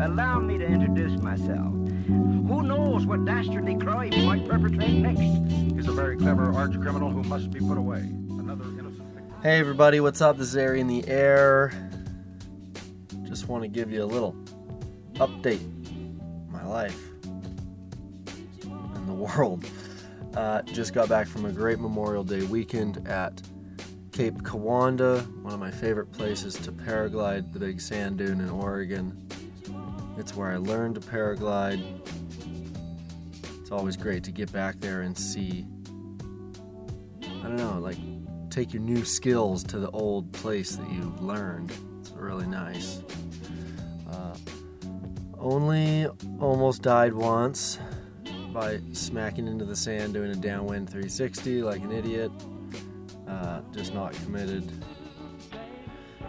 Allow me to introduce myself. Who knows what dastardly crime he might perpetrate next? He's a very clever arch criminal who must be put away. Another innocent victim. Hey everybody, what's up? This is Ari in the air. Just want to give you a little update. My life and the world. Uh, just got back from a great Memorial Day weekend at Cape Kiwanda, one of my favorite places to paraglide, the big sand dune in Oregon. It's where I learned to paraglide. It's always great to get back there and see, I don't know, like take your new skills to the old place that you learned. It's really nice. Uh, only almost died once by smacking into the sand doing a downwind 360 like an idiot. Uh, just not committed.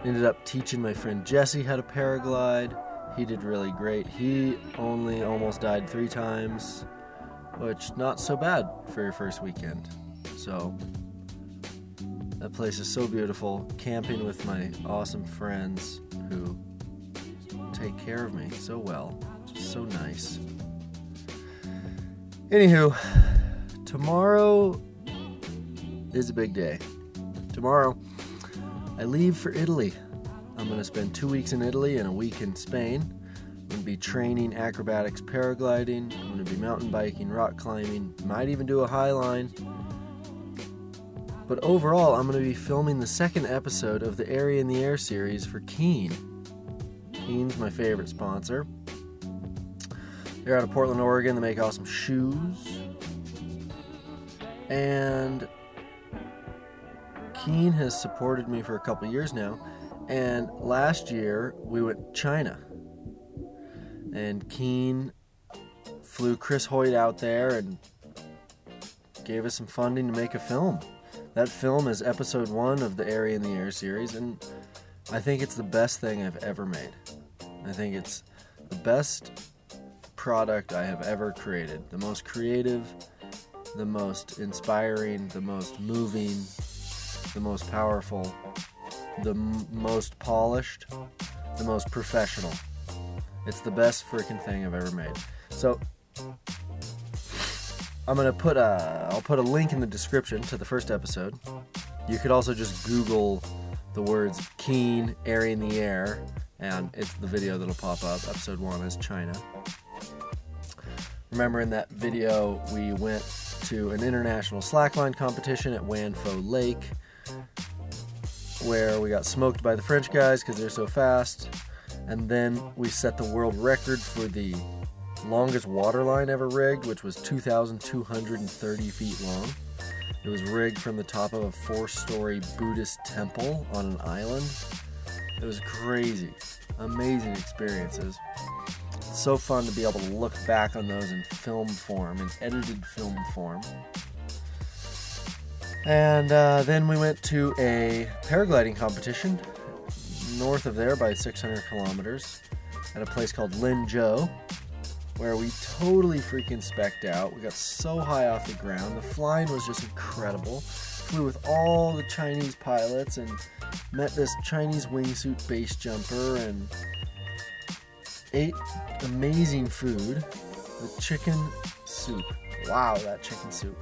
Ended up teaching my friend Jesse how to paraglide. He did really great. He only almost died three times, which not so bad for your first weekend. So that place is so beautiful. Camping with my awesome friends who take care of me so well. Just so nice. Anywho, tomorrow is a big day. Tomorrow, I leave for Italy. I'm going to spend two weeks in Italy and a week in Spain. I'm going to be training acrobatics, paragliding. I'm going to be mountain biking, rock climbing, might even do a high line. But overall, I'm going to be filming the second episode of the Ari in the Air series for Keen. Keen's my favorite sponsor. They're out of Portland, Oregon. They make awesome shoes. And Keen has supported me for a couple years now. And last year, we went to China. And Keen flew Chris Hoyt out there and gave us some funding to make a film. That film is episode one of the Ari in the Air series, and I think it's the best thing I've ever made. I think it's the best product I have ever created. The most creative, the most inspiring, the most moving, the most powerful, the m- most polished, the most professional. It's the best freaking thing I've ever made. So I'm gonna put a I'll put a link in the description to the first episode. You could also just Google the words "keen Ari in the air" and it's the video that'll pop up. Episode one is China. Remember in that video we went to an international slackline competition at Wanfo Lake where we got smoked by the French guys because they're so fast. And then we set the world record for the longest water line ever rigged, which was 2,230 feet long. It was rigged from the top of a four story Buddhist temple on an island. It was crazy. Amazing experiences. so fun to be able to look back on those in film form, in edited film form. And uh, then we went to a paragliding competition north of there by 600 kilometers at a place called Linzhou, where we totally freaking specked out. We got so high off the ground. The flying was just incredible. Flew with all the Chinese pilots and met this Chinese wingsuit base jumper and ate amazing food. The chicken soup. Wow, that chicken soup.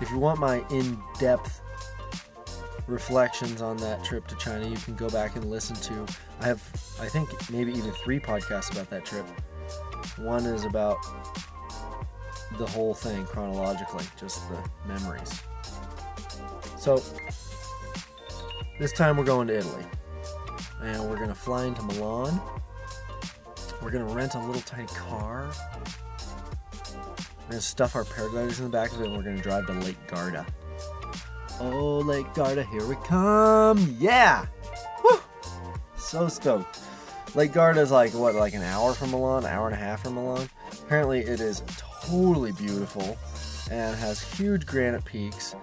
If you want my in depth reflections on that trip to China, you can go back and listen to. I have, I think, maybe even three podcasts about that trip. One is about the whole thing chronologically, just the memories. So, this time we're going to Italy. And we're going to fly into Milan. We're going to rent a little tiny car. We're to stuff our paragliders in the back of it and we're to drive to Lake Garda. Oh, Lake Garda, here we come! Yeah! Woo! So stoked. Lake Garda is like, what, like an hour from Milan? Hour and a half from Milan? Apparently, it is totally beautiful and has huge granite peaks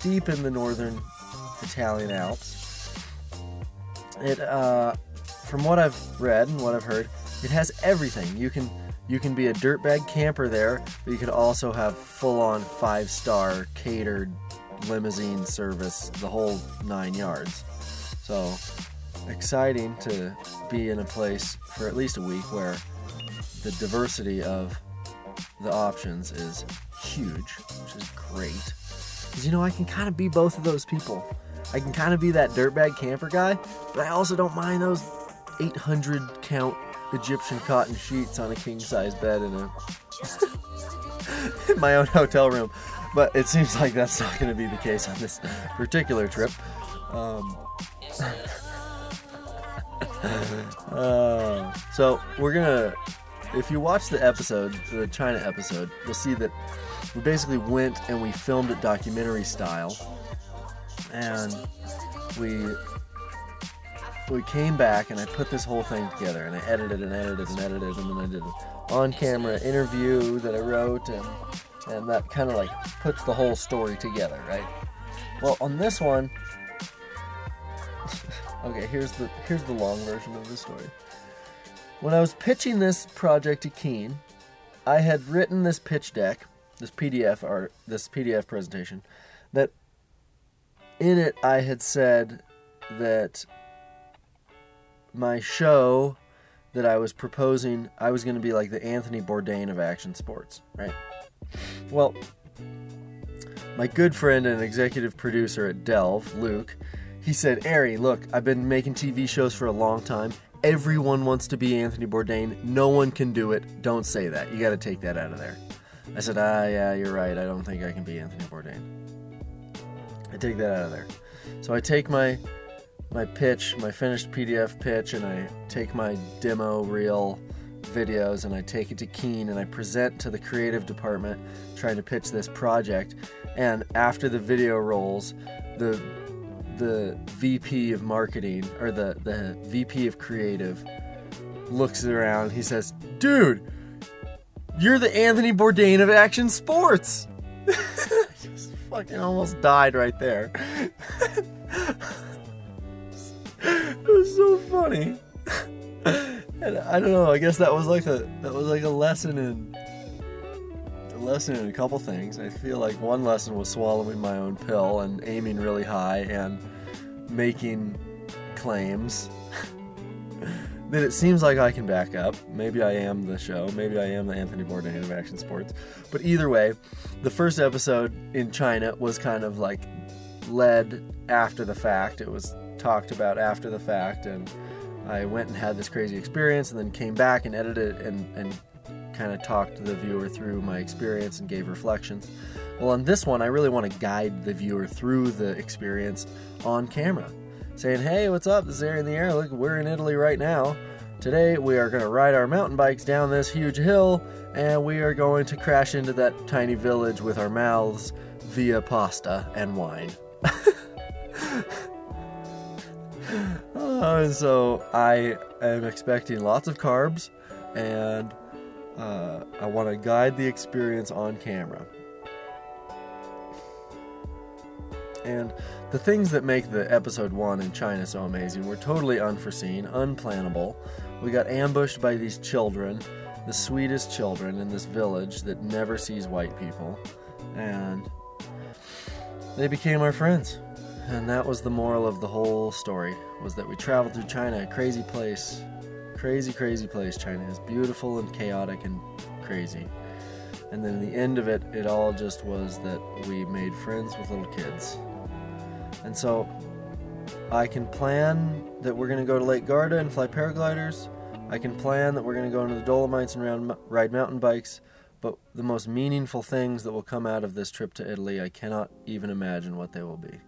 deep in the northern Italian Alps. It, uh, from what I've read and what I've heard, it has everything. You can you can be a dirtbag camper there, but you can also have full-on five-star catered limousine service, the whole nine yards. So exciting to be in a place for at least a week where the diversity of the options is huge, which is great. Because you know, I can kind of be both of those people. I can kind of be that dirtbag camper guy, but I also don't mind those 800 count Egyptian cotton sheets on a king size bed in a in my own hotel room. But it seems like that's not going to be the case on this particular trip. Um, uh, so we're gonna if you watch the episode the china episode you'll see that we basically went and we filmed it documentary style and we we came back and i put this whole thing together and i edited and edited and edited and then i did an on-camera interview that i wrote and and that kind of like puts the whole story together right? Well on this one okay here's the here's the long version of the story. When I was pitching this project to Keen, I had written this pitch deck, this PDF art, this PDF presentation, that in it I had said that my show that I was proposing, I was going to be like the Anthony Bourdain of action sports, right? Well, my good friend and executive producer at Delve, Luke, he said, Ari, look, I've been making TV shows for a long time. Everyone wants to be Anthony Bourdain. No one can do it. Don't say that. You got to take that out of there. I said, ah, yeah, you're right. I don't think I can be Anthony Bourdain. I take that out of there. So I take my my pitch, my finished PDF pitch, and I take my demo reel videos and I take it to Keen and I present to the creative department trying to pitch this project. And after the video rolls, the the VP of marketing or the, the VP of creative looks around. He says, Dude, you're the Anthony Bourdain of action sports. I just fucking almost died right there. so funny. and I don't know, I guess that was like a that was like a lesson in a lesson in a couple things. I feel like one lesson was swallowing my own pill and aiming really high and making claims that it seems like I can back up. Maybe I am the show. Maybe I am the Anthony Bourdain of action sports. But either way, the first episode in China was kind of like led after the fact. It was talked about after the fact, and I went and had this crazy experience, and then came back and edited and and kind of talked the viewer through my experience and gave reflections. Well, on this one, I really want to guide the viewer through the experience on camera, saying, "Hey, what's up? This is Ari in the Air. Look, we're in Italy right now. Today, we are going to ride our mountain bikes down this huge hill, and we are going to crash into that tiny village with our mouths via pasta and wine." uh, so I am expecting lots of carbs, and uh, I want to guide the experience on camera. And the things that make the episode one in China so amazing were totally unforeseen, unplannable. We got ambushed by these children, the sweetest children in this village that never sees white people, and they became our friends. And that was the moral of the whole story was that we traveled through China, a crazy place. Crazy, crazy place China is. Beautiful and chaotic and crazy. And then the end of it, it all just was that we made friends with little kids. And so I can plan that we're going to go to Lake Garda and fly paragliders. I can plan that we're going to go into the Dolomites and ride mountain bikes. But the most meaningful things that will come out of this trip to Italy, I cannot even imagine what they will be.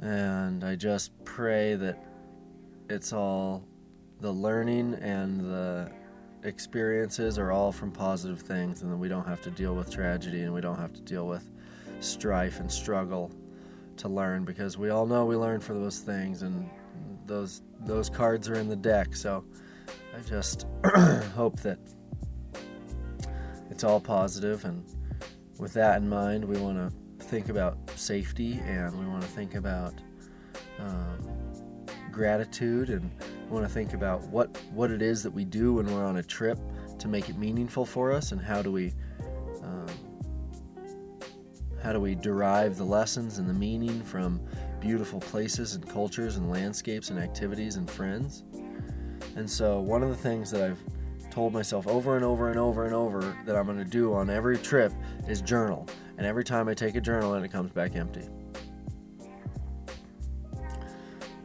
And I just pray that it's all the learning and the experiences are all from positive things, and that we don't have to deal with tragedy and we don't have to deal with strife and struggle to learn because we all know we learn for those things and those those cards are in the deck. So i just hope that it's all positive and with that in mind we want to think about safety and we want to think about um, gratitude and we want to think about what what it is that we do when we're on a trip to make it meaningful for us and how do we um, how do we derive the lessons and the meaning from beautiful places and cultures and landscapes and activities and friends. And so, one of the things that I've told myself over and over and over and over that I'm going to do on every trip is journal. And every time I take a journal and it comes back empty.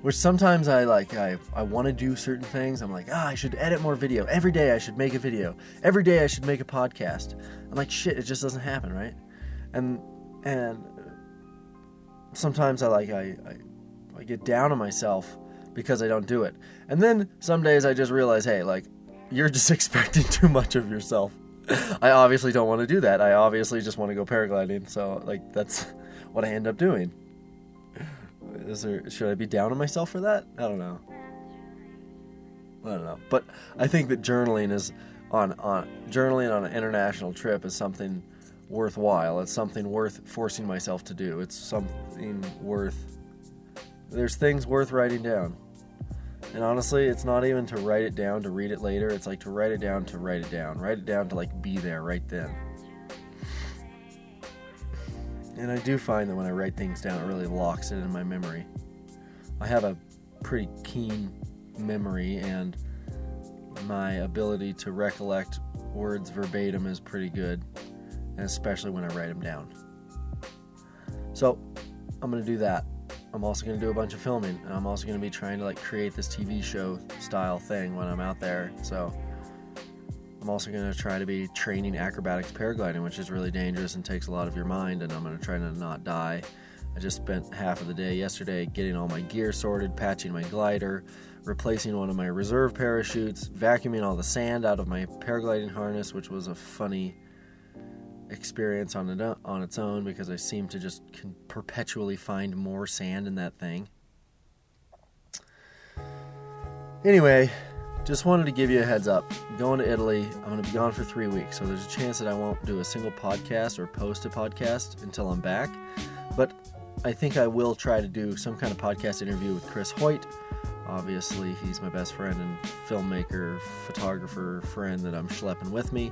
Which sometimes I like I, I want to do certain things. I'm like, ah, I should edit more video. Every day I should make a video. Every day I should make a podcast. I'm like, shit, it just doesn't happen, right? And and sometimes I like I, I, I get down on myself because I don't do it. And then some days I just realize, hey, like you're just expecting too much of yourself. I obviously don't want to do that. I obviously just want to go paragliding. So like that's what I end up doing. Is there should I be down on myself for that? I don't know. I don't know. But I think that journaling is on on journaling on an international trip is something worthwhile. It's something worth forcing myself to do. It's something worth there's things worth writing down. And honestly, it's not even to write it down to read it later. It's like to write it down to write it down. Write it down to like be there right then. And I do find that when I write things down, it really locks it in my memory. I have a pretty keen memory, and my ability to recollect words verbatim is pretty good, and especially when I write them down. So, I'm going to do that. I'm also going to do a bunch of filming, and I'm also going to be trying to like create this TV show style thing when I'm out there. So I'm also going to try to be training acrobatics paragliding, which is really dangerous and takes a lot of your mind, and I'm going to try to not die. I just spent half of the day yesterday getting all my gear sorted, patching my glider, replacing one of my reserve parachutes, vacuuming all the sand out of my paragliding harness, which was a funny experience on it on its own because I seem to just perpetually find more sand in that thing. Anyway, just wanted to give you a heads up. Going to Italy. I'm going to be gone for three weeks, so there's a chance that I won't do a single podcast or post a podcast until I'm back. But I think I will try to do some kind of podcast interview with Chris Hoyt. Obviously, he's my best friend and filmmaker, photographer, friend that I'm schlepping with me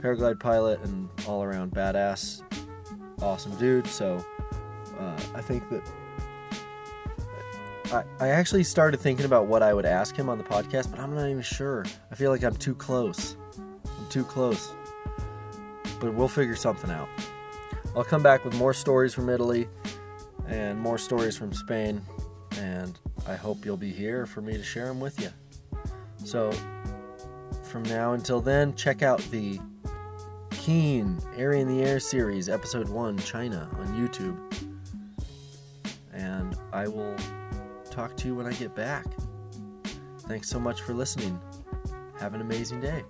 paraglide pilot and all around badass, awesome dude. So uh, I think that I, I actually started thinking about what I would ask him on the podcast, but I'm not even sure. I feel like I'm too close. I'm too close. But we'll figure something out. I'll come back with more stories from Italy and more stories from Spain, and I hope you'll be here for me to share them with you. So, from now until then, check out the Keen, Ari in the Air series, episode 1, China, on YouTube. And I will talk to you when I get back. Thanks so much for listening. Have an amazing day.